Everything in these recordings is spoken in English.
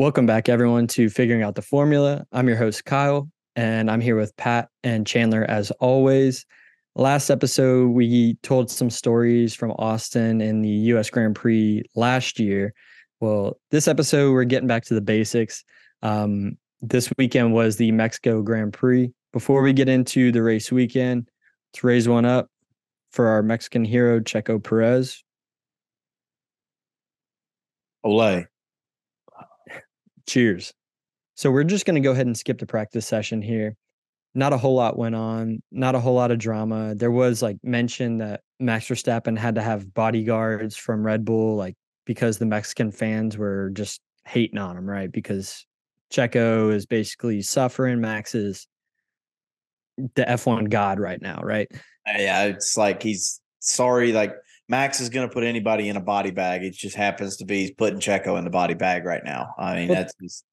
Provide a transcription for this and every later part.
Welcome back, everyone, to Figuring Out the Formula. I'm your host, Kyle, and I'm here with Pat and Chandler as always. Last episode, we told some stories from Austin in the US Grand Prix last year. Well, this episode, we're getting back to the basics. Um, this weekend was the Mexico Grand Prix. Before we get into the race weekend, let's raise one up for our Mexican hero, Checo Perez. Olay. Cheers. So we're just going to go ahead and skip the practice session here. Not a whole lot went on, not a whole lot of drama. There was like mention that Max Verstappen had to have bodyguards from Red Bull, like because the Mexican fans were just hating on him, right? Because Checo is basically suffering. Max is the F1 god right now, right? Uh, yeah, it's like he's sorry. Like Max is going to put anybody in a body bag. It just happens to be he's putting Checo in the body bag right now. I mean, Well, that's just,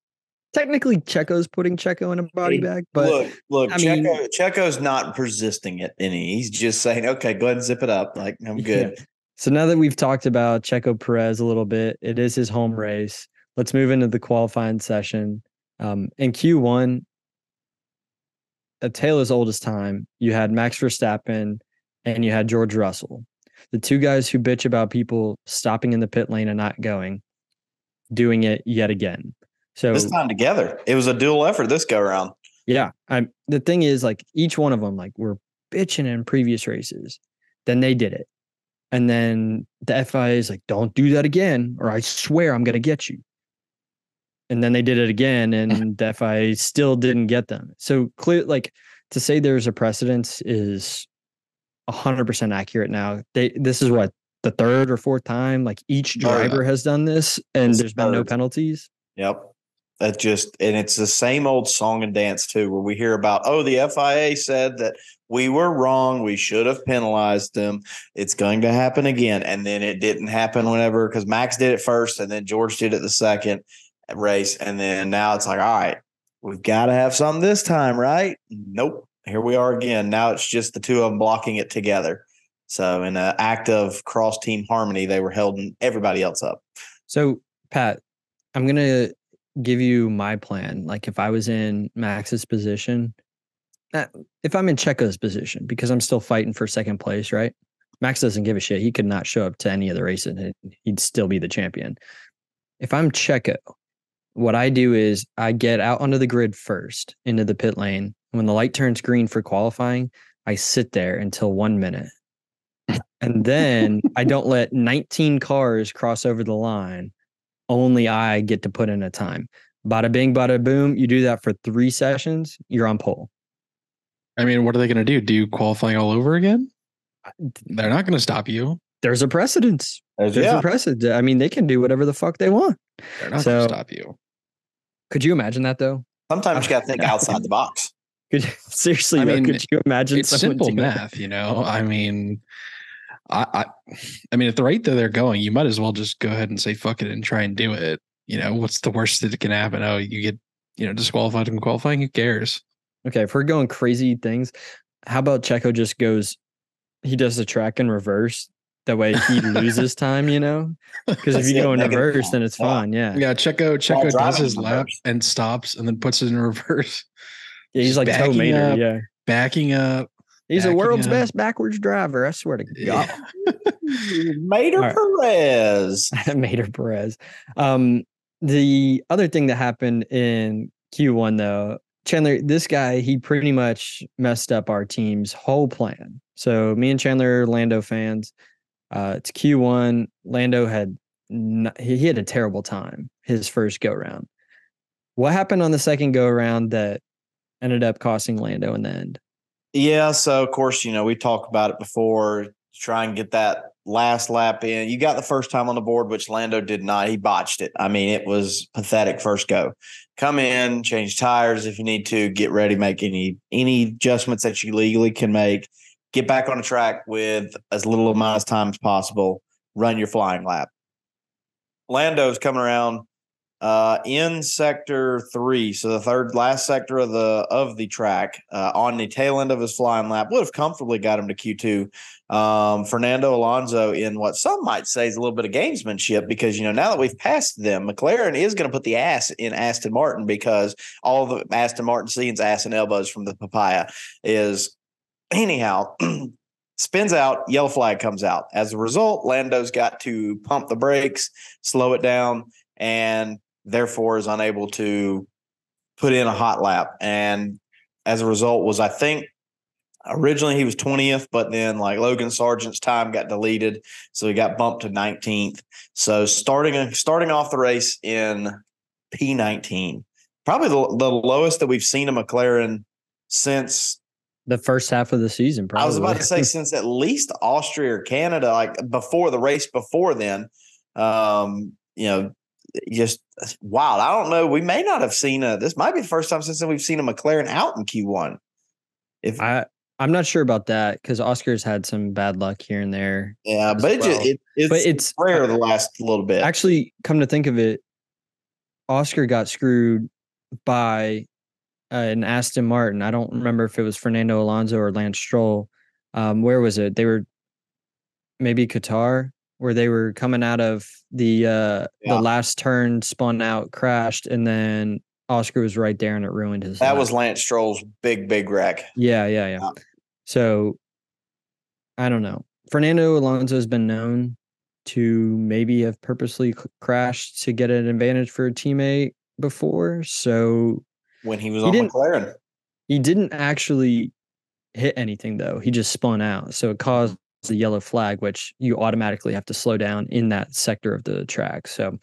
Technically, Checo's putting Checo in a body Hey, bag, but look, look, I Checo, mean- Checo's not resisting it any. He's just saying, okay, go ahead and zip it up. Like I'm good. So now that we've talked about Checo Perez a little bit, it is his home race. Let's move into the qualifying session. Um, in Q1, at Taylor's oldest time, you had Max Verstappen and you had George Russell, the two guys who bitch about people stopping in the pit lane and not going, doing it yet again. So This time together, it was a dual effort this go around. yeah, I'm the thing is like each one of them like were bitching in previous races. Then they did it. And then the FIA is like, don't do that again, or I swear I'm gonna get you. And then they did it again, and the FIA still didn't get them. So clear like to say there's a precedence is hundred percent accurate now. They this is what the third or fourth time, like each Oh, yeah. driver has done this, and It's there's been no penalties. Yep. That just and it's the same old song and dance too, where we hear about, oh, the FIA said that we were wrong. We should have penalized them. It's going to happen again. And then it didn't happen whenever because Max did it first and then George did it the second race. And then now it's like, all right, we've got to have something this time, right? Nope. Here we are again. Now it's just the two of them blocking it together. So in an act of cross team harmony, they were holding everybody else up. So, Pat, I'm going to give you my plan. Like, if I was in Max's position, uh, if I'm in Checo's position, because I'm still fighting for second place, right? Max doesn't give a shit. He could not show up to any of the races and he'd still be the champion. If I'm Checo, what I do is I get out onto the grid first into the pit lane. When the light turns green for qualifying, I sit there until one minute. And then I don't let 19 cars cross over the line. Only I get to put in a time. Bada bing, bada boom. You do that for three sessions, you're on pole. I mean, what are they going to do? Do you qualifying all over again? They're not going to stop you. There's a precedence. There's yeah. a precedent. I mean, they can do whatever the fuck they want. They're not So- going to stop you. Could you imagine that though? Sometimes you got to think outside the box. Could you, seriously? I though, mean, could you imagine It's simple doing that? math, you know. I mean, I, I, I mean, at the rate that they're going, you might as well just go ahead and say fuck it and try and do it. You know, what's the worst that can happen? Oh, you get, you know, disqualified from qualifying. Who cares? Okay, if we're going crazy things, how about Checo just goes? He does the track in reverse. That way he loses time, you know. Because if you go in reverse, then it's Yeah. fine. Yeah. Yeah, Checo, Checo does his lap and stops and then puts it in reverse, Yeah, he's like Tow backing Mater. up, Yeah. backing up. He's the world's up. best backwards driver. I swear to God. Yeah. Mater All right. Perez. Mater Perez. Um, the other thing that happened in Q1 though, Chandler, this guy, he pretty much messed up our team's whole plan. So me and Chandler Lando fans. Uh, it's Q1. Lando had n- he, he had a terrible time his first go round. What happened on the second go around that ended up costing Lando in the end? Yeah, so of course, you know, we talked about it before. Try and get that last lap in. You got the first time on the board, which Lando did not. He botched it. I mean, it was pathetic first go. Come in, change tires if you need to, get ready, make any any adjustments that you legally can make. Get back on the track with as little amount of time as possible. Run your flying lap. Lando's coming around uh, in sector three, so the third last sector of the of the track, uh, on the tail end of his flying lap, would have comfortably got him to Q two. Um, Fernando Alonso in what some might say is a little bit of gamesmanship because you know now that we've passed them, McLaren is going to put the ass in Aston Martin because all the Aston Martin seeing ass and elbows from the papaya is anyhow. spins out, yellow flag comes out. As a result, Lando's got to pump the brakes, slow it down, and therefore is unable to put in a hot lap. And as a result, was I think originally he was 20th, but then like Logan Sargent's time got deleted. So he got bumped to 19th. So starting starting off the race in P19, probably the, the lowest that we've seen a McLaren since the first half of the season. Probably. I was about to say since at least Austria or Canada, like before the race before then. Um, you know, just wild. I don't know. We may not have seen a. This might be the first time since then we've seen a McLaren out in Q1. If I, I'm not sure about that because Oscar's had some bad luck here and there. Yeah, but it, well. just, it, it's, but it's rare the last little bit. Actually, come to think of it, Oscar got screwed by uh, an Aston Martin. I don't remember if it was Fernando Alonso or Lance Stroll. Um, where was it? They were maybe Qatar where they were coming out of the uh yeah. the last turn, spun out, crashed, and then Oscar was right there and it ruined his. That was Lance Stroll's big, big wreck. Yeah, yeah, yeah, yeah. So I don't know. Fernando Alonso has been known to maybe have purposely crashed to get an advantage for a teammate before. So when he was he on McLaren, he didn't actually hit anything though. He just spun out. So it caused a yellow flag, which you automatically have to slow down in that sector of the track. So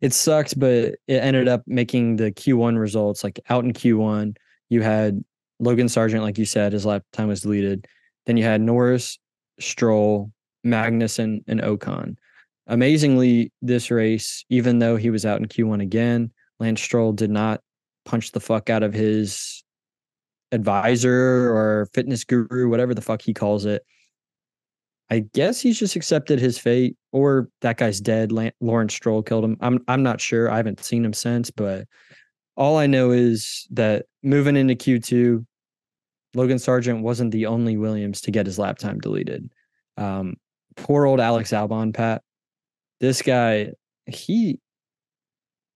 it sucked, but it ended up making the Q1 results like out in Q1. You had Logan Sargent, like you said, his lap time was deleted. Then you had Norris, Stroll, Magnussen, and Ocon. Amazingly, this race, even though he was out in Q1 again, Lance Stroll did not punch the fuck out of his advisor or fitness guru, whatever the fuck he calls it. I guess he's just accepted his fate, or that guy's dead. Lawrence Stroll killed him. I'm I'm not sure. I haven't seen him since, but all I know is that moving into Q2, Logan Sargent wasn't the only Williams to get his lap time deleted. Um, poor old Alex Albon, Pat. This guy, he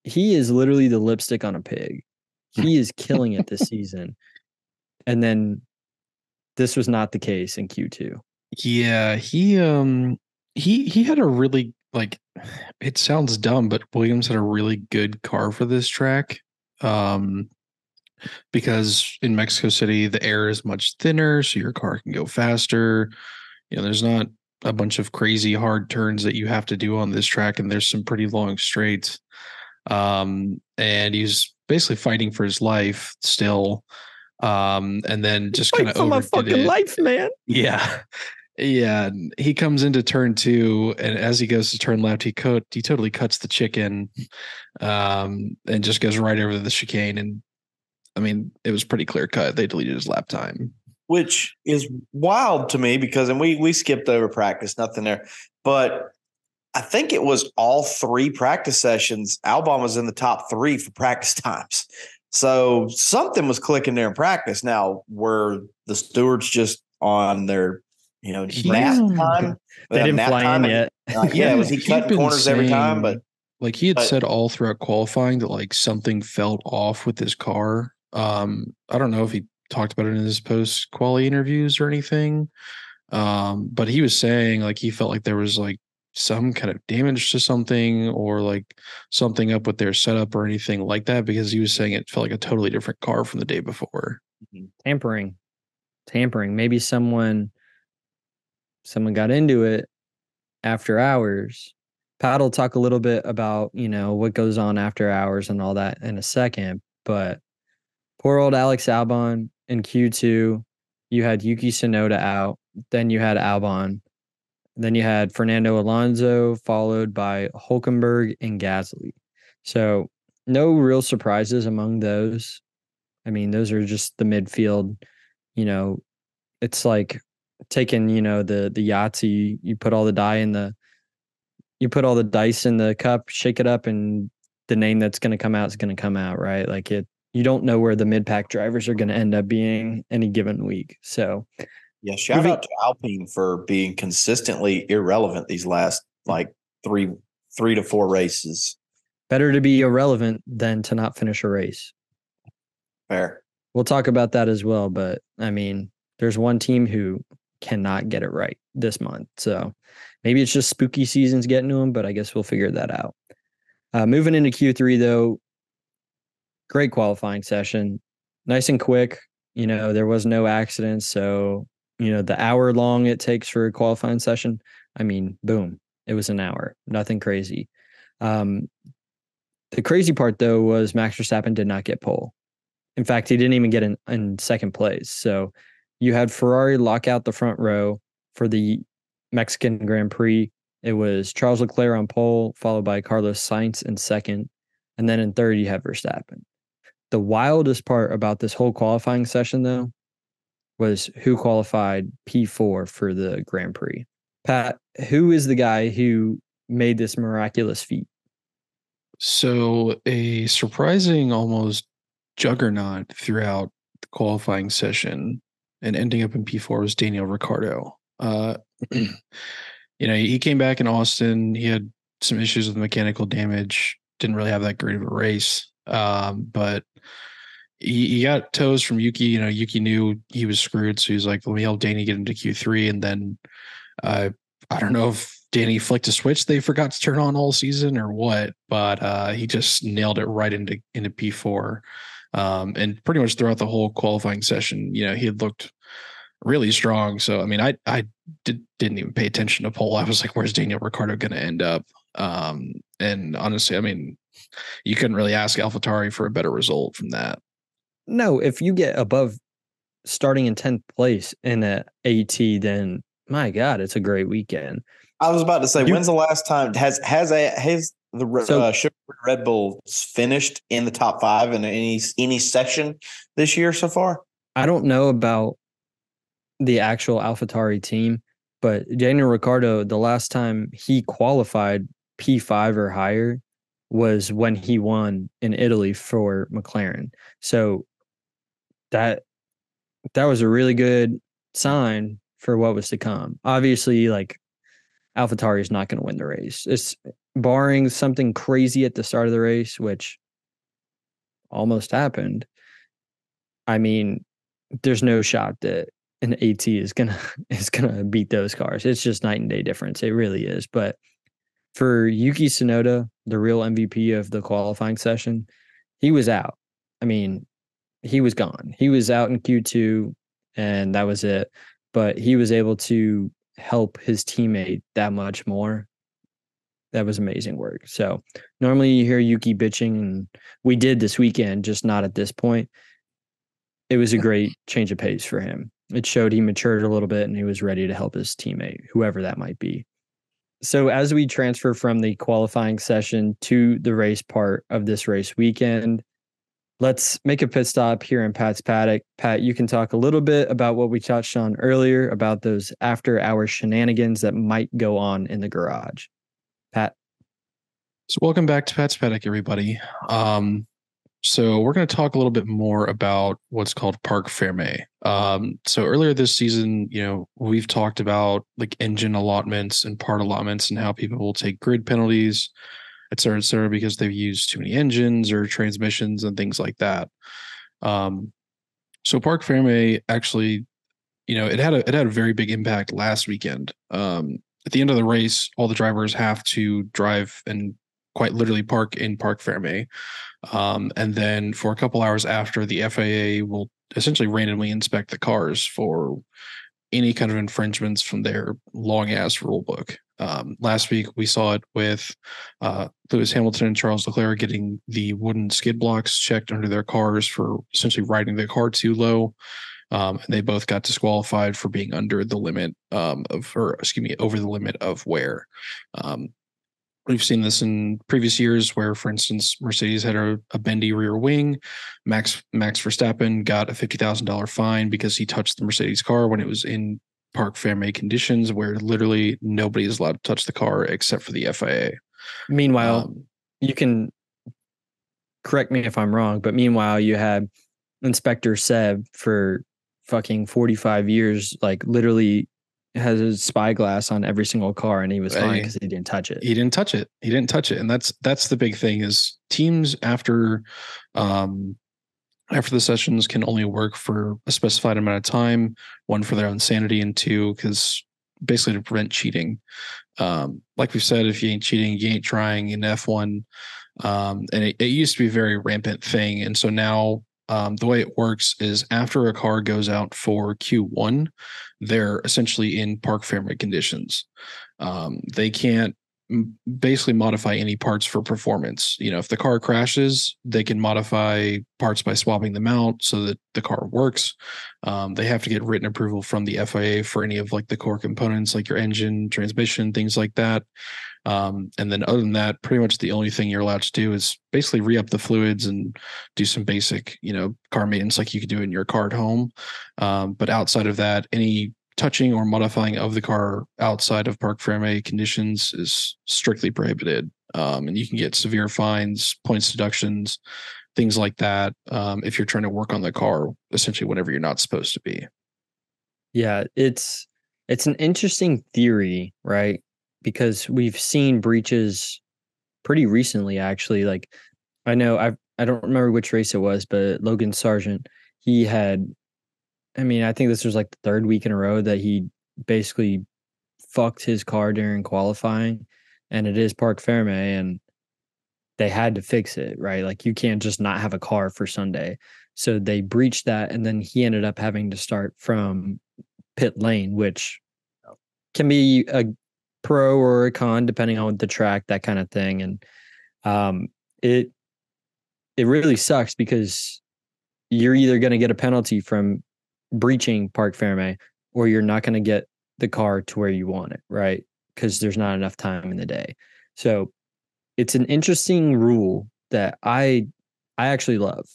he is literally the lipstick on a pig. He is killing it this season. And then this was not the case in Q2. Yeah, he um he he had a really like it sounds dumb, but Williams had a really good car for this track. Um because in Mexico City the air is much thinner, so your car can go faster. You know, there's not a bunch of crazy hard turns that you have to do on this track, and there's some pretty long straights. Um, and he's basically fighting for his life still. Um, and then just kind of for my fucking it. life, man. Yeah. Yeah, he comes into turn two, and as he goes to turn left, he cut he totally cuts the chicane, um, and just goes right over the chicane. And I mean, it was pretty clear cut. They deleted his lap time, which is wild to me because, and we we skipped over practice, nothing there, but I think it was all three practice sessions. Albon was in the top three for practice times. So something was clicking there in practice. Now, were the stewards just on their you know, nap time. They didn't fly in yet. Uh, yeah, was he cutting corners saying, every time? But like he had but, said all throughout qualifying that like something felt off with his car. Um, I don't know if he talked about it in his post quality interviews or anything. Um, but he was saying like he felt like there was like some kind of damage to something or like something up with their setup or anything like that because he was saying it felt like a totally different car from the day before. Mm-hmm. Tampering. Tampering. Maybe someone someone got into it after hours. Pat will talk a little bit about, you know, what goes on after hours and all that in a second. But poor old Alex Albon in Q2, you had Yuki Tsunoda out. Then you had Albon. Then you had Fernando Alonso, followed by Hulkenberg and Gasly. So no real surprises among those. I mean, those are just the midfield. You know, it's like taking you know the the Yahtzee, you you put all the die in the, you put all the dice in the cup, shake it up, and the name that's going to come out is going to come out, right? Like it, you don't know where the mid pack drivers are going to end up being any given week. So, yeah, shout moving, out to Alpine for being consistently irrelevant these last like three, three to four races. Better to be irrelevant than to not finish a race. Fair. We'll talk about that as well. But I mean, there's one team who cannot get it right this month. So maybe it's just spooky seasons getting to them, but I guess we'll figure that out. Uh, moving into Q3, though, great qualifying session, nice and quick. You know, there was no accidents. So, you know, the hour long it takes for a qualifying session, I mean, boom, it was an hour, nothing crazy. Um, the crazy part, though, was Max Verstappen did not get pole. In fact, he didn't even get in, in second place. So you had Ferrari lock out the front row for the Mexican Grand Prix. It was Charles Leclerc on pole, followed by Carlos Sainz in second. And then in third, you have Verstappen. The wildest part about this whole qualifying session, though, was who qualified P4 for the Grand Prix. Pat, who is the guy who made this miraculous feat? So, a surprising, almost juggernaut throughout the qualifying session and ending up in P4 was Daniel Ricciardo. Uh, you know, he came back in Austin. He had some issues with mechanical damage. Didn't really have that great of a race. Um, but he, he got tows from Yuki. You know, Yuki knew he was screwed, so he's like, "Let me help Danny get into Q3." And then, uh, I don't know if Danny flicked a switch they forgot to turn on all season or what, but uh, he just nailed it right into into P4. Um, and pretty much throughout the whole qualifying session, you know, he had looked really strong. So I mean, I I did, didn't even pay attention to pole. I was like, where's Daniel Ricciardo going to end up? Um, and honestly, I mean, you couldn't really ask AlphaTauri for a better result from that. No, if you get above starting in 10th place in a AT, then my God, it's a great weekend. I was about to say, you, when's the last time has has a has the so, uh, Red Bull finished in the top five in any any session this year so far? I don't know about the actual AlphaTauri team, but Daniel Ricciardo, the last time he qualified P5 or higher was when he won in Italy for McLaren. So that that was a really good sign for what was to come. Obviously, like AlphaTauri is not going to win the race. It's barring something crazy at the start of the race, which almost happened. I mean, there's no shot that an AT is gonna is gonna beat those cars. It's just night and day difference. It really is. But for Yuki Tsunoda, the real MVP of the qualifying session, he was out. I mean, he was gone. He was out in Q2 and that was it. But he was able to help his teammate that much more that was amazing work. So normally you hear Yuki bitching, and we did this weekend, just not at this point. It was a great change of pace for him. It showed he matured a little bit and he was ready to help his teammate, whoever that might be. So as we transfer from the qualifying session to the race part of this race weekend, let's make a pit stop here in Pat's paddock. Pat, you can talk a little bit about what we touched on earlier about those after hour shenanigans that might go on in the garage. Pat. So, welcome back to Pat's Paddock, everybody. Um, so, we're going to talk a little bit more about what's called Parc Fermé. Um, so, earlier this season, you know, we've talked about like engine allotments and part allotments and how people will take grid penalties, et cetera, et cetera, because they've used too many engines or transmissions and things like that. Um, so, Parc Fermé actually, you know, it had a it had a very big impact last weekend. Um, at the end of the race, all the drivers have to drive and quite literally park in Parc Fermé. Um, and then for a couple hours after, the FIA will essentially randomly inspect the cars for any kind of infringements from their long ass rule book. Um, last week we saw it with uh, Lewis Hamilton and Charles Leclerc getting the wooden skid blocks checked under their cars for essentially riding the car too low. Um, and they both got disqualified for being under the limit um, of, or excuse me, over the limit of wear. Um, we've seen this in previous years, where, for instance, Mercedes had a, a bendy rear wing. Max Max Verstappen got a fifty thousand dollar fine because he touched the Mercedes car when it was in Parc Fermé conditions, where literally nobody is allowed to touch the car except for the FIA. Meanwhile, um, you can correct me if I'm wrong, but meanwhile, you had Inspector Seb for fucking 45 years, like literally has a spyglass on every single car and he was fine because he didn't touch it. he didn't touch it. He didn't touch it, and that's that's the big thing is teams after um after the sessions can only work for a specified amount of time. One for their own sanity, and two because basically to prevent cheating. Um, like we said, if you ain't cheating, you ain't trying in F one. Um, and it, it used to be a very rampant thing, and so now um, the way it works is after a car goes out for Q1, they're essentially in Parc Fermé conditions. Um, they can't basically modify any parts for performance. You know, if the car crashes, they can modify parts by swapping them out so that the car works. Um, they have to get written approval from the FIA for any of like the core components, like your engine, transmission, things like that. Um, and then other than that, pretty much the only thing you're allowed to do is basically re-up the fluids and do some basic, you know, car maintenance like you could do in your car at home. Um, but outside of that, any touching or modifying of the car outside of Parc Fermé conditions is strictly prohibited. Um, and you can get severe fines, points deductions, things like that. Um, if you're trying to work on the car, essentially whenever you're not supposed to be. Yeah, it's it's an interesting theory, right? Because we've seen breaches pretty recently actually. Like I know I I don't remember which race it was, but Logan Sargent, he had I mean, I think this was like the third week in a row that he basically fucked his car during qualifying and it is Parc Fermé and they had to fix it, right? Like you can't just not have a car for Sunday. So they breached that and then he ended up having to start from pit lane, which can be a pro or a con depending on the track, that kind of thing. And um, it it really sucks because you're either going to get a penalty from breaching Parc Fermé or you're not going to get the car to where you want it, right? Because there's not enough time in the day. So it's an interesting rule that I I actually love.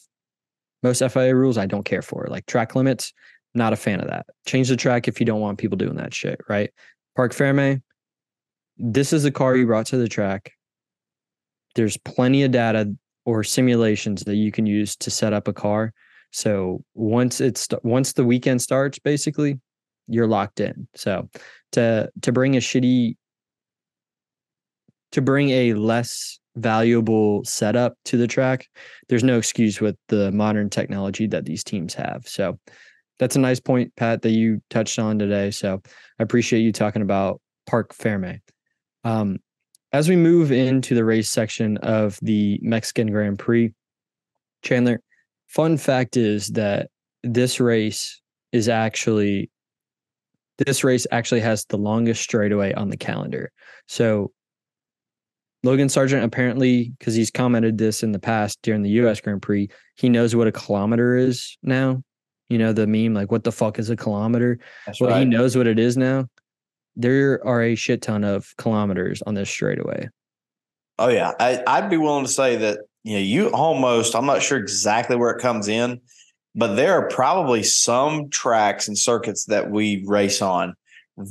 Most FIA rules I don't care for, like track limits. Not a fan of that. Change the track if you don't want people doing that shit, right? Parc Fermé, this is the car you brought to the track. There's plenty of data or simulations that you can use to set up a car. So once it's once the weekend starts, basically, you're locked in. So to to bring a shitty to bring a less valuable setup to the track, there's no excuse with the modern technology that these teams have. So that's a nice point, Pat, that you touched on today. So I appreciate you talking about Parc Fermé. Um, as we move into the race section of the Mexican Grand Prix, Chandler, fun fact is that this race is actually this race actually has the longest straightaway on the calendar. So Logan Sargent apparently, because he's commented this in the past during the US Grand Prix, he knows what a kilometer is now. You know, the meme, like, what the fuck is a kilometer? That's well, right. he knows what it is now. There are a shit ton of kilometers on this straightaway. Oh yeah, I, I'd be willing to say that you know you almost. I'm not sure exactly where it comes in, but there are probably some tracks and circuits that we race on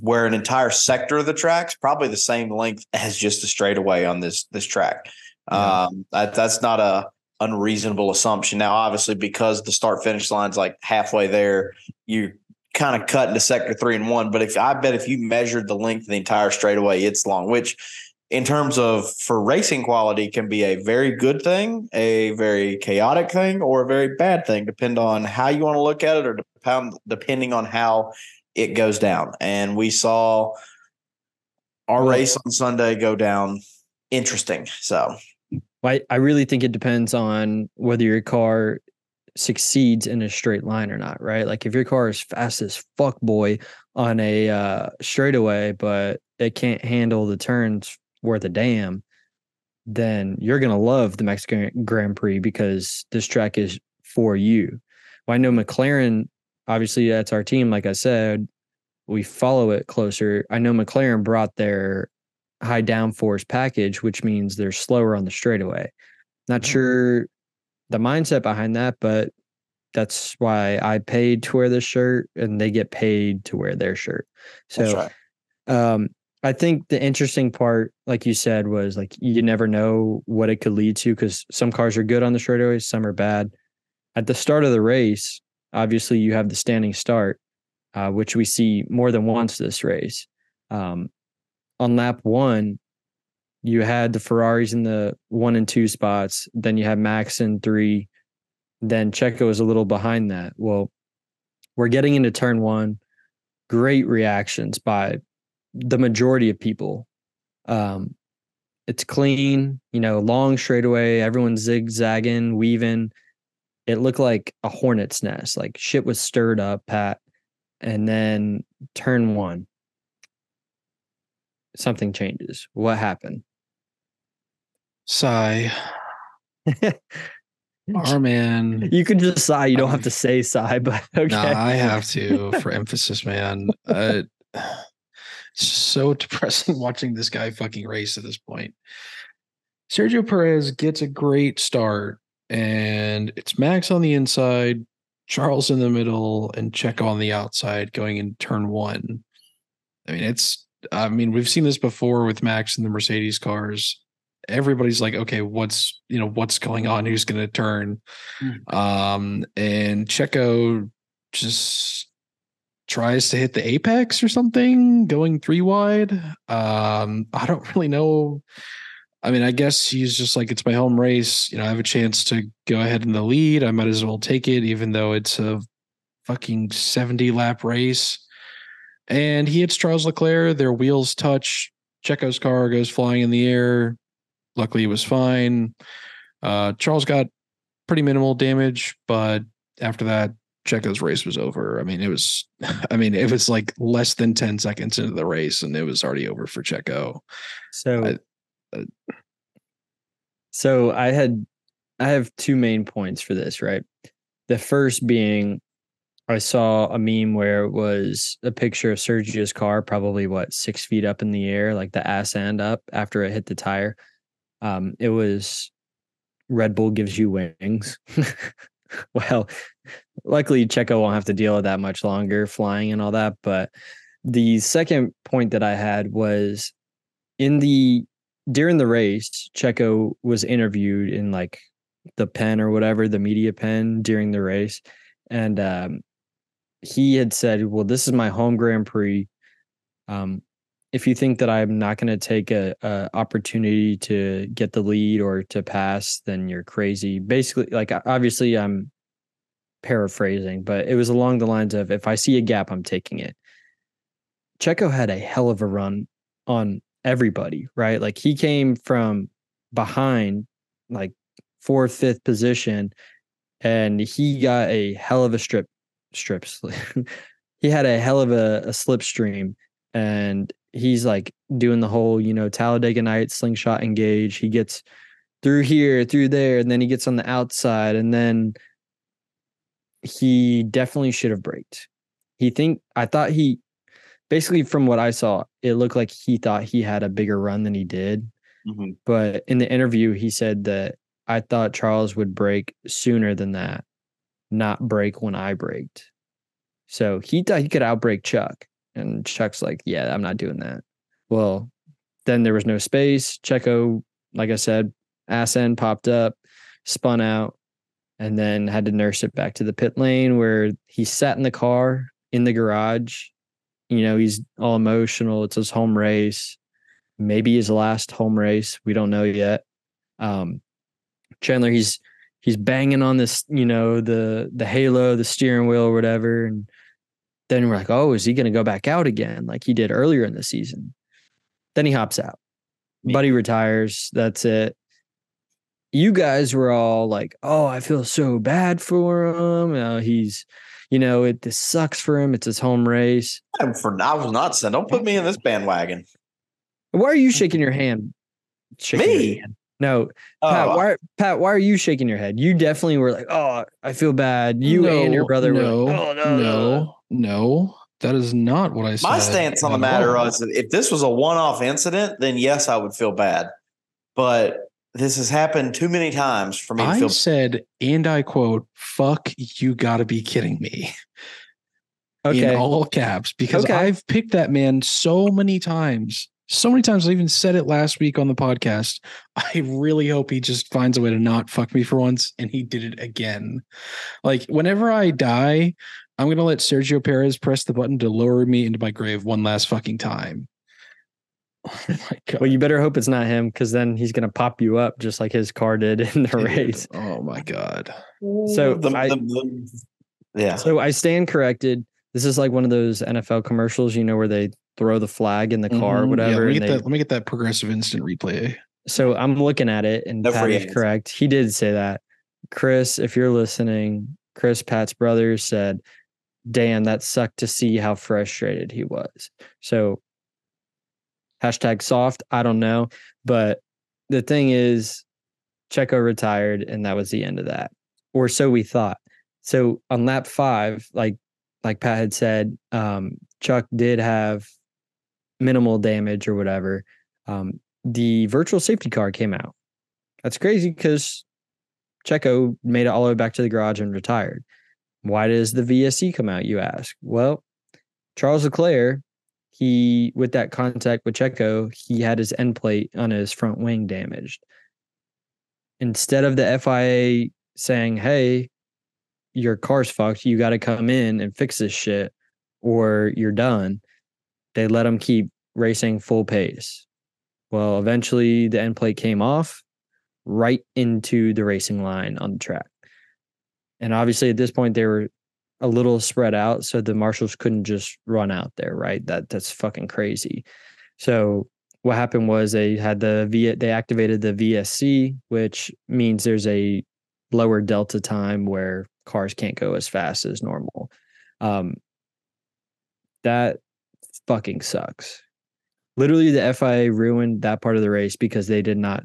where an entire sector of the tracks probably the same length as just a straightaway on this this track. Yeah. Um, that, that's not a unreasonable assumption. Now, obviously, because the start finish line's like halfway there, you kind of cut into sector three and one. But if I bet if you measured the length of the entire straightaway, it's long, which in terms of for racing quality can be a very good thing, a very chaotic thing, or a very bad thing, depend on how you want to look at it or depend, depending on how it goes down. And we saw our race on Sunday go down interesting. So I, I really think it depends on whether your car succeeds in a straight line or not, right? Like if your car is fast as fuck boy on a uh, straightaway, but it can't handle the turns worth a damn, then you're gonna love the Mexican Grand Prix because this track is for you. Well, I know McLaren, obviously that's our team. Like I said, we follow it closer. I know McLaren brought their high downforce package, which means they're slower on the straightaway. Not Mhm. sure the mindset behind that, but that's why I paid to wear this shirt and they get paid to wear their shirt. So right. um, I think the interesting part, like you said, was like you never know what it could lead to because some cars are good on the straightaways, some are bad. At the start of the race, obviously you have the standing start, uh, which we see more than once this race. Um, on lap one, you had the Ferraris in the one and two spots. Then you had Max in three. Then Checo was a little behind that. Well, we're getting into turn one. Great reactions by the majority of people. Um, it's clean, you know, long straightaway. Everyone's zigzagging, weaving. It looked like a hornet's nest. Like shit was stirred up, Pat. And then turn one, something changes. What happened? Sigh. Our man. You can just sigh. You don't have to say sigh, but okay. Nah, I have to for emphasis, man. Uh, it's so depressing watching this guy fucking race at this point. Sergio Perez gets a great start, and it's Max on the inside, Charles in the middle, and Checo on the outside going in turn one. I mean, it's I mean, we've seen this before with Max and the Mercedes cars. Everybody's like, okay, what's you know what's going on? Who's going to turn? Mm. Um, and Checo just tries to hit the apex or something, going three wide. Um, I don't really know. I mean, I guess he's just like, it's my home race. You know, I have a chance to go ahead in the lead. I might as well take it, even though it's a fucking 70 lap race. And he hits Charles Leclerc. Their wheels touch. Checo's car goes flying in the air. Luckily, it was fine. Uh, Charles got pretty minimal damage, but after that, Checo's race was over. I mean, it was, I mean, it was like less than 10 seconds into the race and it was already over for Checo. So, I- uh, so I had, I have two main points for this, right? The first being, I saw a meme where it was a picture of Sergio's car, probably what six feet up in the air, like the ass end up after it hit the tire. Um, it was Red Bull gives you wings. well, luckily Checo won't have to deal with that much longer flying and all that. But the second point that I had was in the during the race, Checo was interviewed in like the pen or whatever, the media pen during the race. And um, he had said, Well, this is my home Grand Prix. Um, if you think that I'm not going to take a, a opportunity to get the lead or to pass, then you're crazy. Basically, like obviously I'm paraphrasing, but it was along the lines of if I see a gap, I'm taking it. Checo had a hell of a run on everybody, right? Like he came from behind, like fourth, fifth position, and he got a hell of a strip strips. he had a hell of a, a slipstream and he's like doing the whole, you know, Talladega night slingshot engage. He gets through here, through there, and then he gets on the outside, and then he definitely should have braked. He think I thought he basically from what I saw, it looked like he thought he had a bigger run than he did. Mhm. But in the interview, he said that I thought Charles would brake sooner than that, not brake when I braked. So he thought he could outbrake Chuck. And Chuck's like, yeah, I'm not doing that. Well, then there was no space. Checo, like I said, ass end popped up, spun out, and then had to nurse it back to the pit lane where he sat in the car in the garage. You know, he's all emotional. It's his home race, maybe his last home race. We don't know yet. Um, Chandler, he's he's banging on this, you know, the the halo, the steering wheel, or whatever, and then we're like, oh, is he going to go back out again like he did earlier in the season? Then he hops out. Yeah. Buddy retires. That's it. You guys were all like, oh, I feel so bad for him. Uh, he's, you know, it this sucks for him. It's his home race. I'm for I was not saying, don't put me in this bandwagon. Why are you shaking your hand? Shaking your Me? hand. No, Pat. Oh, Why, Pat? Why are you shaking your head? You definitely were like, "Oh, I feel bad." You and your brother no, were like, "Oh no, no, no, no. That is not what I said. my stance on the matter all. is that if this was a one-off incident, then yes, I would feel bad. But this has happened too many times for me to I feel said, and I quote, "Fuck, you got to be kidding me." Okay. in all caps because Okay. I've picked that man so many times. So many times I even said it last week on the podcast. I really hope he just finds a way to not fuck me for once and he did it again. Like whenever I die, I'm going to let Sergio Perez press the button to lower me into my grave one last fucking time. Oh my god. Well, you better hope it's not him because then he's gonna pop you up just like his car did in the Dude, race. Oh my god. So the, I- the- the- yeah. So I stand corrected. This is like one of those NFL commercials, you know, where they throw the flag in the car or Mhm. Yeah, whatever. let, me get they- that, let me get that progressive instant replay. so I'm looking at it, and No Pat is correct. He did say that. Chris, if you're listening, Chris Pat's brother said, "Dan, that sucked to see how frustrated he was." So hashtag soft. I don't know, but the thing is, Checo retired, and that was the end of that, or so we thought. So on lap five, like like Pat had said, um, Chuck did have minimal damage or whatever. Um, the virtual safety car came out. That's crazy because Checo made it all the way back to the garage and retired. Why does the VSC come out, you ask? Well, Charles Leclerc, he with that contact with Checo, he had his end plate on his front wing damaged. Instead of the FIA saying, hey, your car's fucked, you got to come in and fix this shit or you're done, they let him keep racing full pace. Well, eventually the end plate came off right into the racing line on the track. And obviously at this point they were a little spread out so the marshals couldn't just run out there, right? That that's fucking crazy. So what happened was they had the V they activated the VSC, which means there's a lower delta time where cars can't go as fast as normal. Um that fucking sucks. Literally, the FIA ruined that part of the race because they did not,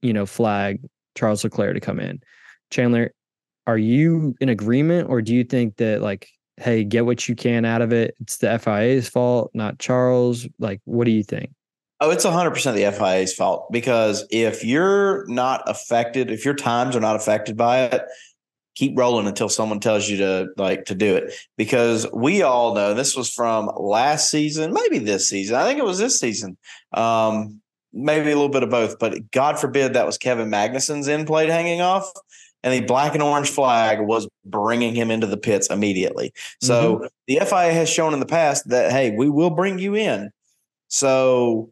you know, flag Charles Leclerc to come in. Chandler, are you in agreement, or do you think that like, hey, get what you can out of it? It's the FIA's fault, not Charles. Like, what do you think? Oh, it's 100% the FIA's fault because if you're not affected, if your times are not affected by it, keep rolling until someone tells you to like to do it because we all know this was from last season, maybe this season. I think it was this season. Um, maybe a little bit of both, but God forbid that was Kevin Magnussen's end plate hanging off and the black and orange flag was bringing him into the pits immediately. So mm-hmm. the FIA has shown in the past that hey, we will bring you in. So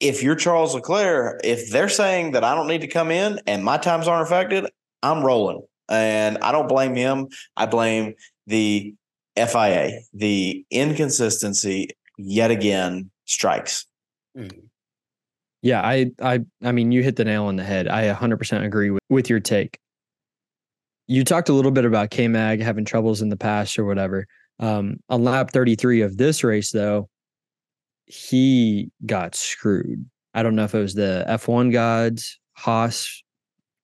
if you're Charles Leclerc, if they're saying that I don't need to come in and my times aren't affected, I'm rolling. And I don't blame him. I blame the FIA. The inconsistency yet again strikes. Mm-hmm. Yeah, I, I, I mean, you hit the nail on the head. I 100% agree with, with your take. You talked a little bit about K Mag having troubles in the past or whatever. Um, on lap 33 of this race, though, he got screwed. I don't know if it was the F1 gods, Haas,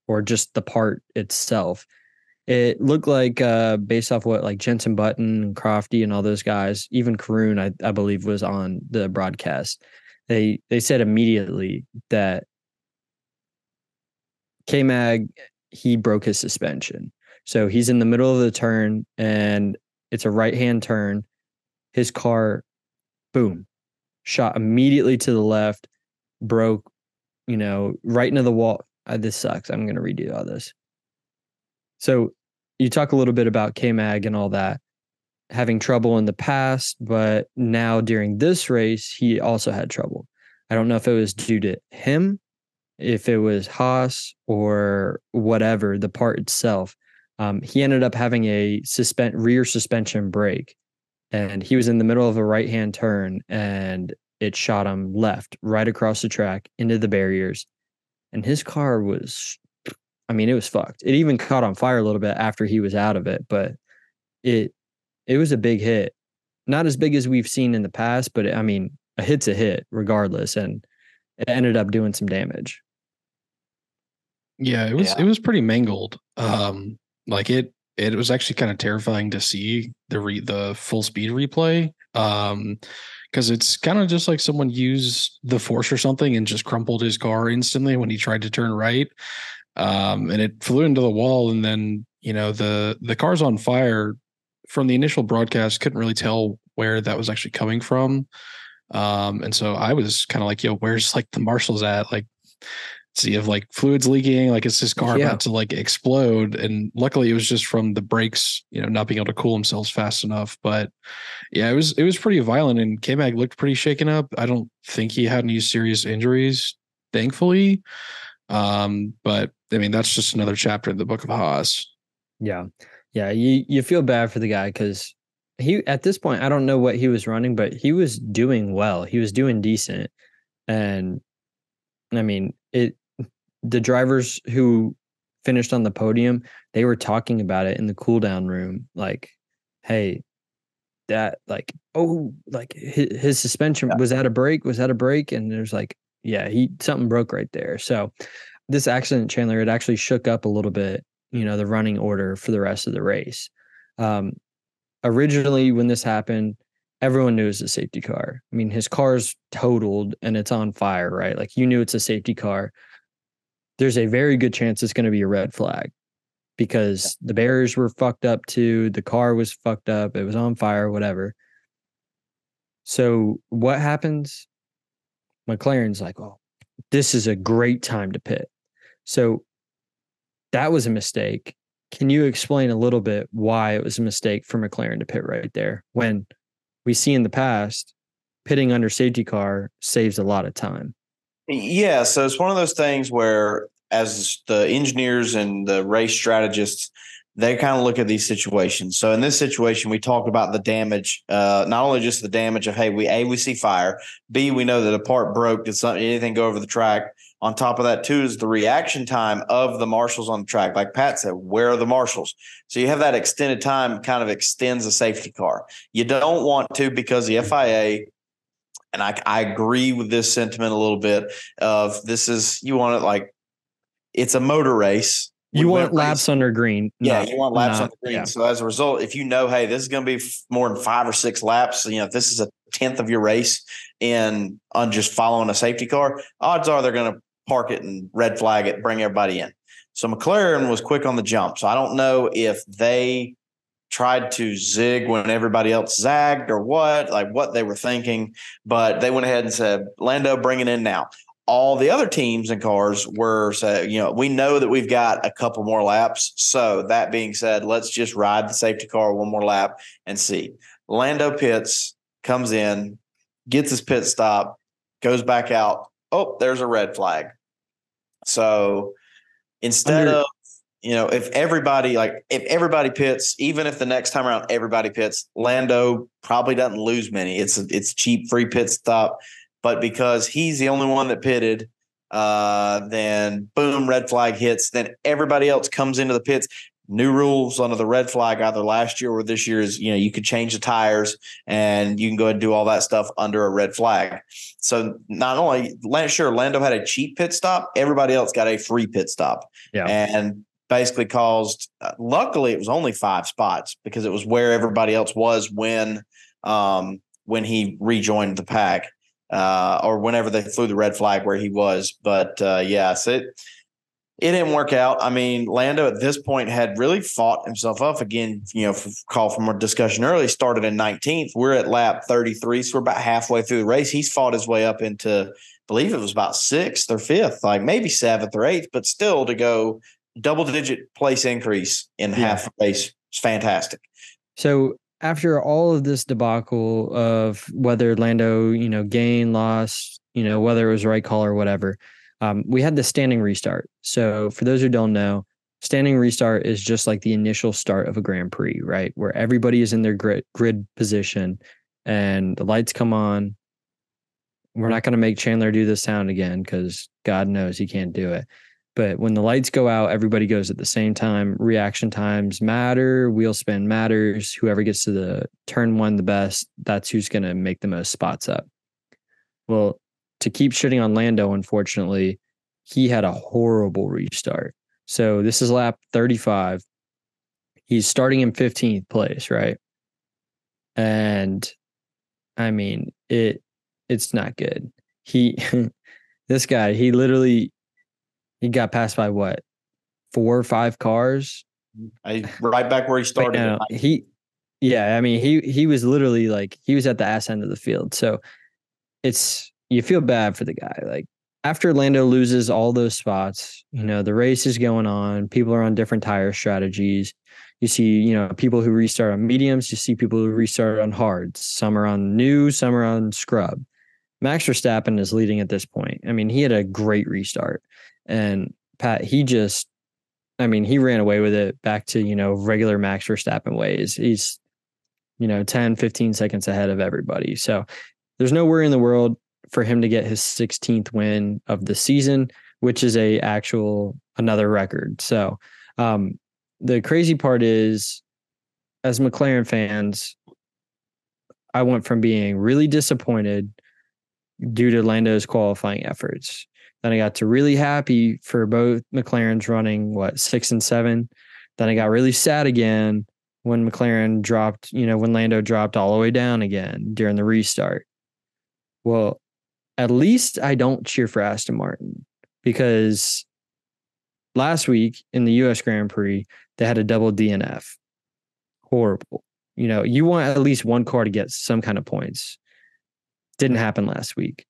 or just the part itself. It looked like, uh, based off what like Jensen Button and Crofty and all those guys, even Karun, I, I believe, was on the broadcast. They they said immediately that K Mag he broke his suspension. So he's in the middle of the turn and it's a right hand turn. His car, boom, shot immediately to the left, broke, you know, right into the wall. Uh, this sucks. I'm going to redo all this. So you talk a little bit about K Mag and all that having trouble in the past, but now during this race, he also had trouble. I don't know if it was due to him, if it was Haas or whatever, the part itself. Um, he ended up having a suspend rear suspension break, and he was in the middle of a right hand turn, and it shot him left, right across the track into the barriers, and his car was, I mean, it was fucked. It even caught on fire a little bit after he was out of it, but it it was a big hit. Not as big as we've seen in the past, but I mean, a hit's a hit regardless. And it ended up doing some damage. Yeah, it was Yeah. it was pretty mangled. Um, like it it was actually kind of terrifying to see the re the full speed replay. Um, because it's kind of just like someone used the force or something and just crumpled his car instantly when he tried to turn right. Um, and it flew into the wall, and then you know the the car's on fire from the initial broadcast, couldn't really tell where that was actually coming from. Um, and so I was kind of like, yo, where's like the marshals at? Like, see if like fluids leaking, like it's this car Yeah. about to like explode. And luckily it was just from the brakes, you know, not being able to cool themselves fast enough. But yeah, it was it was pretty violent and K Mag looked pretty shaken up. I don't think he had any serious injuries, thankfully. Um, but I mean that's just another chapter in the book of Haas. Yeah. Yeah. You you feel bad for the guy because he at this point, I don't know what he was running, but he was doing well. He was doing decent. And I mean, it the drivers who finished on the podium, they were talking about it in the cool down room. Like, hey, that like, oh, like his, his suspension was that a break? Was that a break? And there's like, yeah, he something broke right there. So this accident, Chandler, it actually shook up a little bit you know the running order for the rest of the race um originally when this happened everyone knew it was a safety car i mean his car's totaled and it's on fire right like you knew it's a safety car there's a very good chance it's going to be a red flag because the barriers were fucked up too the car was fucked up it was on fire whatever so what happens mclaren's like oh this is a great time to pit so that was a mistake. Can you explain a little bit why it was a mistake for McLaren to pit right there when we see in the past pitting under safety car saves a lot of time? Yeah, so it's one of those things where, as the engineers and the race strategists, they kind of look at these situations. So in this situation, we talk about the damage, uh, not only just the damage of hey, we a we see fire, b we know that a part broke, did something anything go over the track. On top of that, too, is the reaction time of the marshals on the track. Like Pat said, where are the marshals? So you have that extended time, kind of extends a safety car. You don't want to because the FIA and I, I agree with this sentiment a little bit of this is you want it like it's a motor race. You want laps race- under green. Yeah, you want laps the green. yeah. So as a result, if you know, hey, this is going to be f- more than five or six laps, you know, if this is a tenth of your race in on just following a safety car, odds are they're going to park it and red flag it, bring everybody in. So McLaren was quick on the jump. So I don't know if they tried to zig when everybody else zagged or what, like what they were thinking, but they went ahead and said, Lando, bring it in now. All the other teams and cars were say, you know, we know that we've got a couple more laps. So that being said, let's just ride the safety car one more lap and see. Lando pits, comes in, gets his pit stop, goes back out. Oh, there's a red flag. So instead Under- of you know, if everybody like if everybody pits, even if the next time around everybody pits, Lando probably doesn't lose many. It's a, it's cheap free pit stop, but because he's the only one that pitted, uh, then boom, red flag hits. Then everybody else comes into the pits. New rules under the red flag either last year or this year is you know you could change the tires and you can go ahead and do all that stuff under a red flag. So not only sure Lando had a cheap pit stop, everybody else got a free pit stop Yeah. and basically caused. Uh, luckily, it was only five spots because it was where everybody else was when um, when he rejoined the pack uh, or whenever they flew the red flag where he was. But uh, yeah, so it it didn't work out. I mean, Lando at this point had really fought himself up again. You know, call from our discussion early started in 19th. We're at lap 33, so we're about halfway through the race. He's fought his way up into, I believe it was about sixth or fifth, like maybe seventh or eighth, but still to go double digit place increase in Yeah. half race is fantastic. So after all of this debacle of whether Lando, you know, gain, loss, you know, whether it was right call or whatever, um, we had the standing restart. So for those who don't know, standing restart is just like the initial start of a Grand Prix, right? Where everybody is in their grid grid position and the lights come on. We're not going to make Chandler do this sound again because God knows he can't do it. But when the lights go out, everybody goes at the same time. Reaction times matter. Wheel spin matters. Whoever gets to the turn one the best, that's who's going to make the most spots up. Well, to keep shitting on Lando, unfortunately, he had a horrible restart. So this is lap 35. He's starting in 15th place, right? And I mean, it it's not good. He this guy, he literally he got passed by what? Four or five cars? I, right back where he started. no, he Yeah, I mean he he was literally like he was at the ass end of the field. So it's you feel bad for the guy. Like after Lando loses all those spots, you know, the race is going on, people are on different tire strategies. You see, you know, people who restart on mediums, you see people who restart on hards. Some are on new, some are on scrub. Max Verstappen is leading at this point. I mean, he had a great restart. And Pat, he just I mean, he ran away with it back to, you know, regular Max Verstappen ways. He's you know, 10, 15 seconds ahead of everybody. So there's no worry in the world for him to get his 16th win of the season, which is a actual another record. So um, the crazy part is, as McLaren fans, I went from being really disappointed due to Lando's qualifying efforts. Then I got to really happy for both McLaren's running what six and seven. Then I got really sad again when McLaren dropped, you know, when Lando dropped all the way down again during the restart. Well, at least I don't cheer for Aston Martin because last week in the US Grand Prix, they had a double DNF. Horrible. You know, you want at least one car to get some kind of points. Didn't happen last week.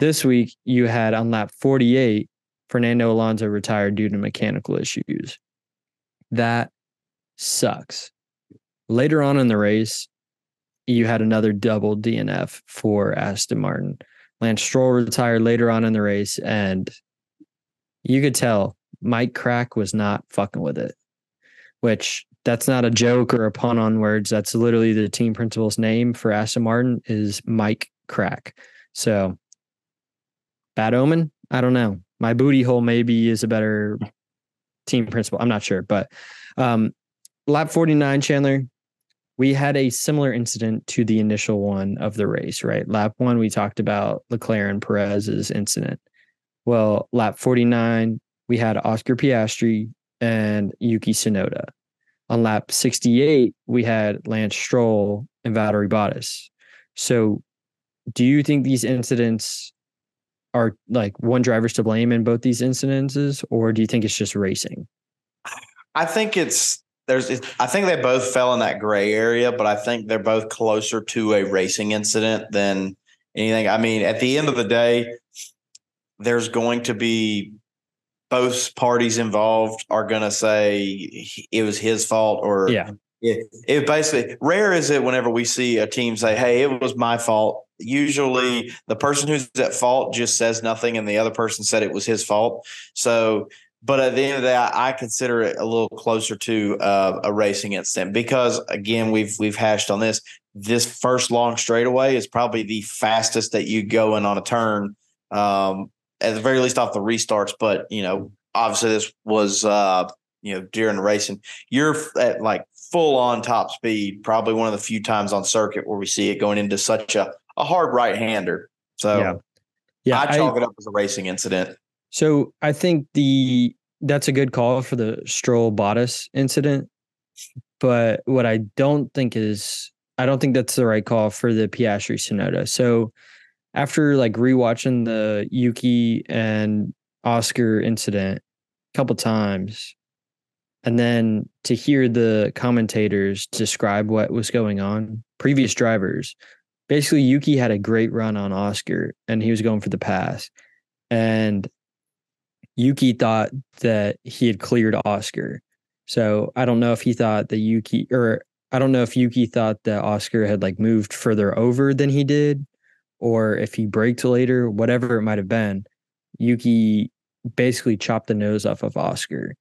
This week, you had on lap 48, Fernando Alonso retired due to mechanical issues. That sucks. Later on in the race, you had another double DNF for Aston Martin. Lance Stroll retired later on in the race, and you could tell Mike Krack was not fucking with it. Which that's not a joke or a pun on words. That's literally the team principal's name for Aston Martin is Mike Krack. So bad omen. I don't know. My booty hole maybe is a better team principal. I'm not sure, but um, lap 49, Chandler, we had a similar incident to the initial one of the race, right? Lap one, we talked about Leclerc and Perez's incident. Well, lap 49, we had Oscar Piastri and Yuki Tsunoda. On lap 68, we had Lance Stroll and Valtteri Bottas. So, do you think these incidents are like one driver's to blame in both these incidences, or do you think it's just racing? I think it's there's I think they both fell in that gray area, but I think they're both closer to a racing incident than anything. I mean, at the end of the day, there's going to be both parties involved are going to say it was his fault or yeah. It, it basically rare is it whenever we see a team say, "Hey, it was my fault." Usually, the person who's at fault just says nothing, and the other person said it was his fault. So but at the end of that, I, I consider it a little closer to uh, a racing incident because, again, we've we've hashed on this. This first long straightaway is probably the fastest that you go in on a turn, um, at the very least off the restarts. But you know, obviously, this was uh, you know during the racing. You're at like full on top speed. Probably one of the few times on circuit where we see it going into such a a hard right hander. So, yeah, yeah I chalk I, it up as a racing incident. So I think the that's a good call for the Stroll Bottas incident. But what I don't think is I don't think that's the right call for the Piastri Tsunoda. So after like rewatching the Yuki and Oscar incident a couple times, and then to hear the commentators describe what was going on, previous drivers, basically Yuki had a great run on Oscar and he was going for the pass. And Yuki thought that he had cleared Oscar. So I don't know if he thought that Yuki or I don't know if Yuki thought that Oscar had like moved further over than he did, or if he braked later, whatever it might have been. Yuki basically chopped the nose off of Oscar.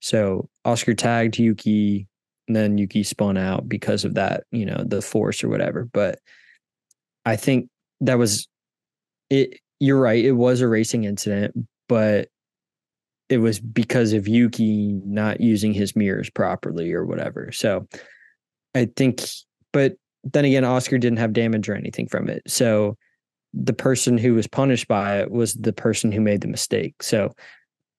So Oscar tagged Yuki, and then Yuki spun out because of that, you know, the force or whatever. But I think that was it. You're right. It was a racing incident, but it was because of Yuki not using his mirrors properly or whatever. So I think, but then again, Oscar didn't have damage or anything from it. So the person who was punished by it was the person who made the mistake. So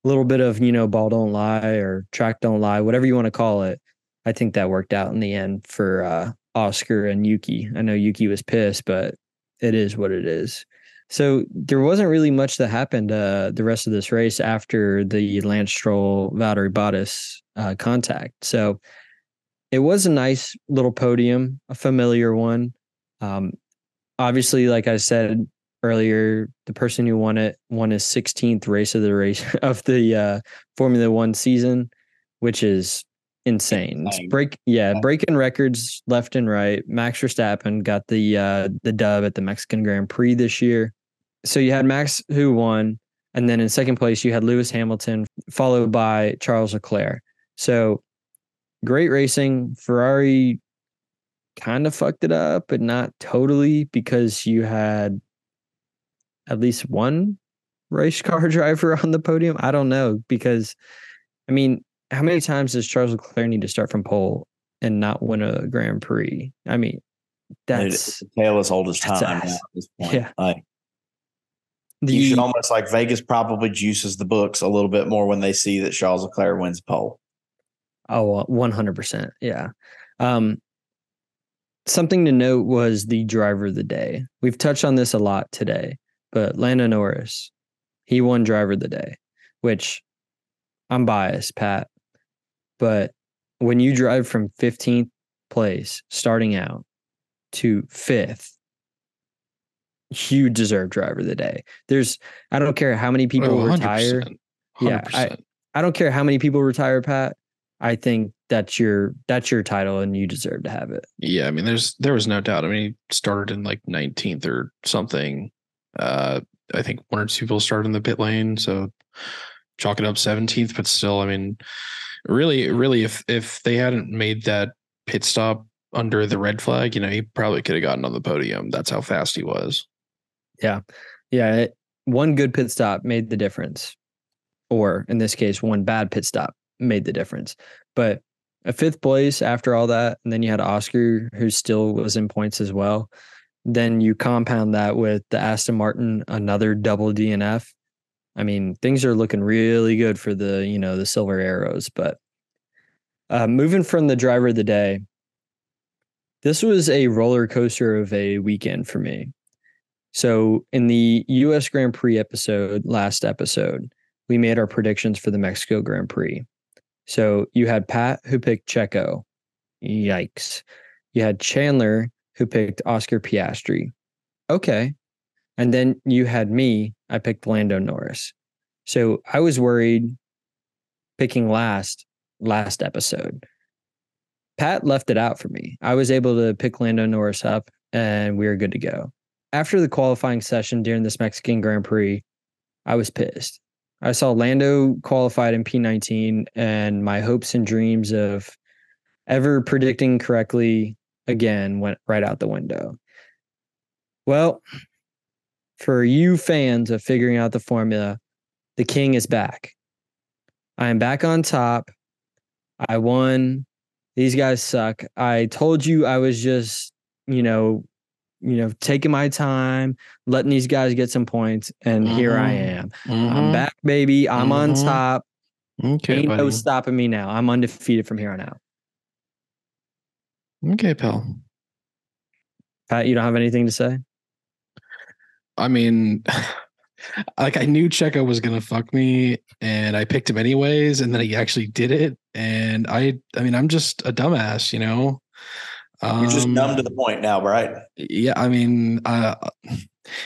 a little bit of, you know, ball don't lie or track don't lie, whatever you want to call it. I think that worked out in the end for uh, Oscar and Yuki. I know Yuki was pissed, but it is what it is. So there wasn't really much that happened uh, the rest of this race after the Lance Stroll Valtteri Bottas uh, contact. So it was a nice little podium, a familiar one. Um, obviously, like I said earlier, the person who won it won his 16th race of the race of the uh, Formula One season, which is insane. Insane. break, yeah, Yeah. breaking records left and right. Max Verstappen got the uh, the dub at the Mexican Grand Prix this year. So you had Max who won, and then in second place you had Lewis Hamilton, followed by Charles Leclerc. So great racing. Ferrari kind of fucked it up, but not totally because you had at least one race car driver on the podium. I don't know because, I mean, how many times does Charles Leclerc need to start from pole and not win a Grand Prix? I mean, that's a tale as old as time. at this point. Yeah. Like, the you should almost like Vegas probably juices the books a little bit more when they see that Charles Leclerc wins pole. Oh, Oh, one hundred percent. Yeah. Um, something to note was the driver of the day. We've touched on this a lot today, but Lando Norris, he won driver of the day, which I'm biased, Pat, but when you drive from 15th place starting out to fifth, you deserve driver of the day. There's, I don't care how many people Oh, retire. 100%, Yeah, I- I don't care how many people retire, Pat. I think that's your that's your title and you deserve to have it. Yeah, I mean, there's there was no doubt. I mean, he started in like 19th or something. Uh, I think one or two people started in the pit lane, so chalk it up 17th. But still, I mean, really, really, if if they hadn't made that pit stop under the red flag, you know, he probably could have gotten on the podium. That's how fast he was. Yeah, it, one good pit stop made the difference, or in this case, one bad pit stop made the difference. But a fifth place after all that, and then you had Oscar, who still was in points as well. Then you compound that with the Aston Martin, another double DNF. I mean, things are looking really good for the you know the Silver Arrows. But uh, moving from the driver of the day, this was a roller coaster of a weekend for me. So in the US Grand Prix episode, last episode, we made our predictions for the Mexico Grand Prix. So you had Pat who picked Checo. Yikes. You had Chandler who picked Oscar Piastri. Okay. And then you had me, I picked Lando Norris. So I was worried picking last last episode. Pat left it out for me. I was able to pick Lando Norris up and we were good to go after the qualifying session during this Mexican Grand Prix, I was pissed. I saw Lando qualified in P19, and my hopes and dreams of ever predicting correctly again went right out the window. Well, for you fans of figuring out the formula, the king is back. I am back on top. I won. These guys suck. I told you I was just, you know, you know, taking my time, letting these guys get some points, and here I Mhm. am. Mm-hmm. I'm back, baby. I'm on Mhm. top. Okay, Ain't no stopping me now. I'm undefeated from here on out. Okay, pal. Pat, you don't have anything to say? I mean, like I knew Checo was gonna fuck me, and I picked him anyways, and then he actually did it. And I, I mean, I'm just a dumbass, you know. You're just Um, numb to the point now, right? Yeah, I mean, uh,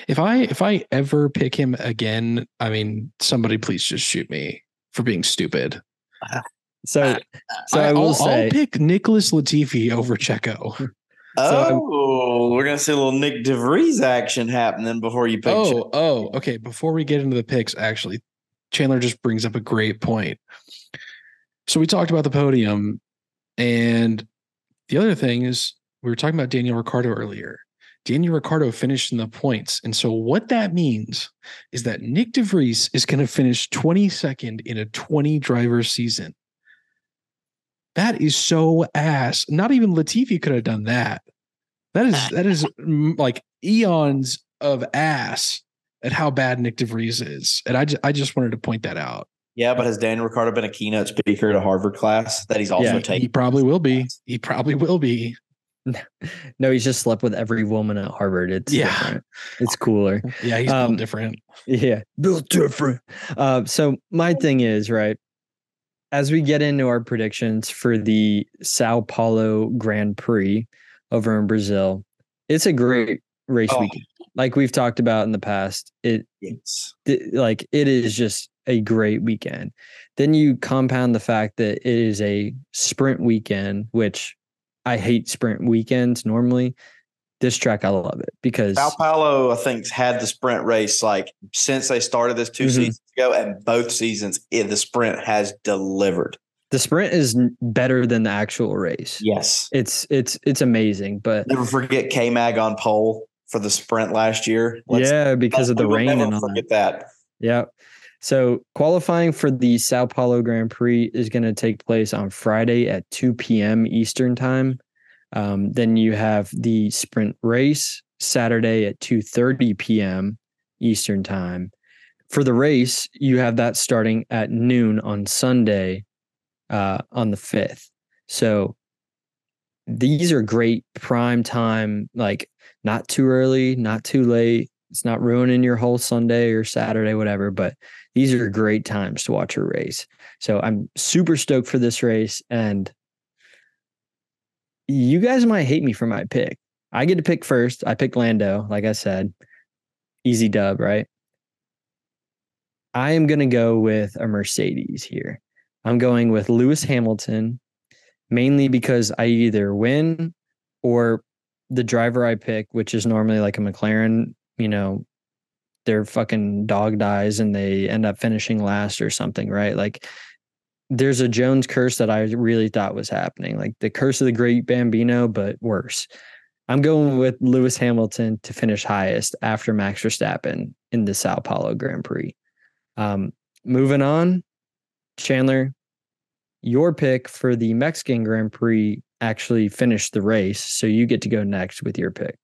if I if I ever pick him again, I mean, somebody please just shoot me for being stupid. So, so I, will will say, I'll pick Nicholas Latifi over Checo. I'm- um, Oh, we're gonna see a little Nyck de Vries action happening before you pick. Oh, oh, okay. Before we get into the picks, actually, Chandler just brings up a great point. So we talked about the podium, and the other thing is we were talking about Daniel Ricciardo earlier. Daniel Ricciardo finished in the points, and so what that means is that Nyck de Vries is going to finish 22nd in a 20 driver season. That is so ass. Not even Latifi could have done that. That is that is mm, like eons of ass at how bad Nyck de Vries is, and I just, I just wanted to point that out. Yeah, but has Daniel Ricciardo been a keynote speaker at a Harvard class that he's also Yeah, He, taken? he probably will be. He probably will be. no, he's just slept with every woman at Harvard. It's Yeah. different. It's cooler. Yeah, he's Um, built different. Yeah, built different. Uh, so my thing is right. As we get into our predictions for the Sao Paulo Grand Prix over in Brazil, it's a great race Oh. weekend. Like we've talked about in the past, it Yes. th- like it is just a great weekend. Then you compound the fact that it is a sprint weekend, which I hate sprint weekends normally. This track I love it because Sao Paulo, I think, had the sprint race like since they started this 2 Mhm. seasons ago, and both seasons it, the sprint has delivered. the sprint is better than the actual race. Yes. It's it's it's amazing, but Never forget K Mag on pole for the sprint last year. Let's- yeah, because of the rain never and all that. that. Yeah. So qualifying for the Sao Paulo Grand Prix is going to take place on Friday at 2 p.m. Eastern time. Um, then you have the sprint race Saturday at 2:30 p.m. Eastern time. For the race, you have that starting at noon on Sunday, uh, on the 5th. So these are great prime time, like not too early, not too late. It's not ruining your whole Sunday or Saturday, whatever, but these are great times to watch a race. So I'm super stoked for this race. And you guys might hate me for my pick. I get to pick first. I picked Lando, like I said. Easy dub, right? I am going to go with a Mercedes here. I'm going with Lewis Hamilton, mainly because I either win or the driver I pick, which is normally like a McLaren, you know, their fucking dog dies and they end up finishing last or something, right? Like there's a Jones curse that I really thought was happening, like the curse of the great Bambino, but worse. I'm going with Lewis Hamilton to finish highest after Max Verstappen in the Sao Paulo Grand Prix. Um, moving on, Chandler, your pick for the Mexican Grand Prix actually finished the race, so you get to go next with your pick.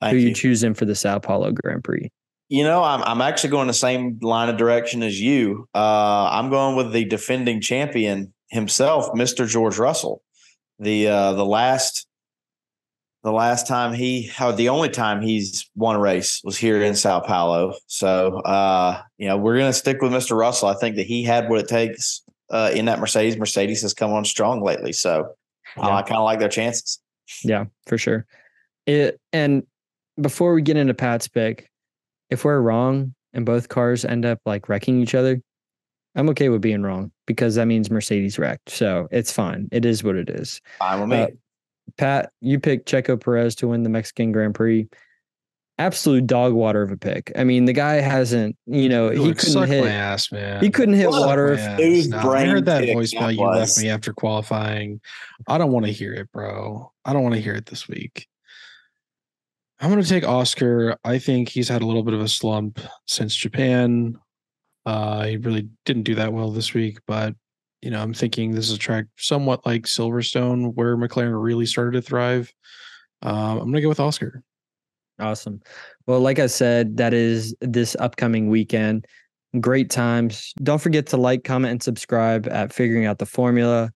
Thank Who you you. choosing for the Sao Paulo Grand Prix? You know, I'm I'm actually going the same line of direction as you. Uh, I'm going with the defending champion himself, Mr. George Russell. The uh, the last the last time he how the only time he's won a race was here in Sao Paulo. So uh, you know, we're gonna stick with Mr. Russell. I think that he had what it takes uh, in that Mercedes. Mercedes has come on strong lately. So uh, I kind of like their chances. Yeah, for sure. It and before we get into Pat's pick, if we're wrong and both cars end up like wrecking each other, I'm okay with being wrong because that means Mercedes wrecked. So it's fine. It is what it is. Fine with me. Pat, you picked Checo Perez to win the Mexican Grand Prix. Absolute dog water of a pick. I mean, the guy hasn't, you know, he would couldn't suck my hit. ass, man. He couldn't hit What a water. Yeah, smooth no, I heard that kick voicemail that you left me after qualifying. I don't want to hear it, bro. I don't want to hear it this week. I'm going to take Oscar. I think he's had a little bit of a slump since Japan. Uh, he really didn't do that well this week, but you know, I'm thinking this is a track somewhat like Silverstone, where McLaren really started to thrive. Um, I'm to go with Oscar. Awesome. Well, like I said, that is this upcoming weekend. Great times. Don't forget to like, comment, and subscribe at Figuring Out the Formula.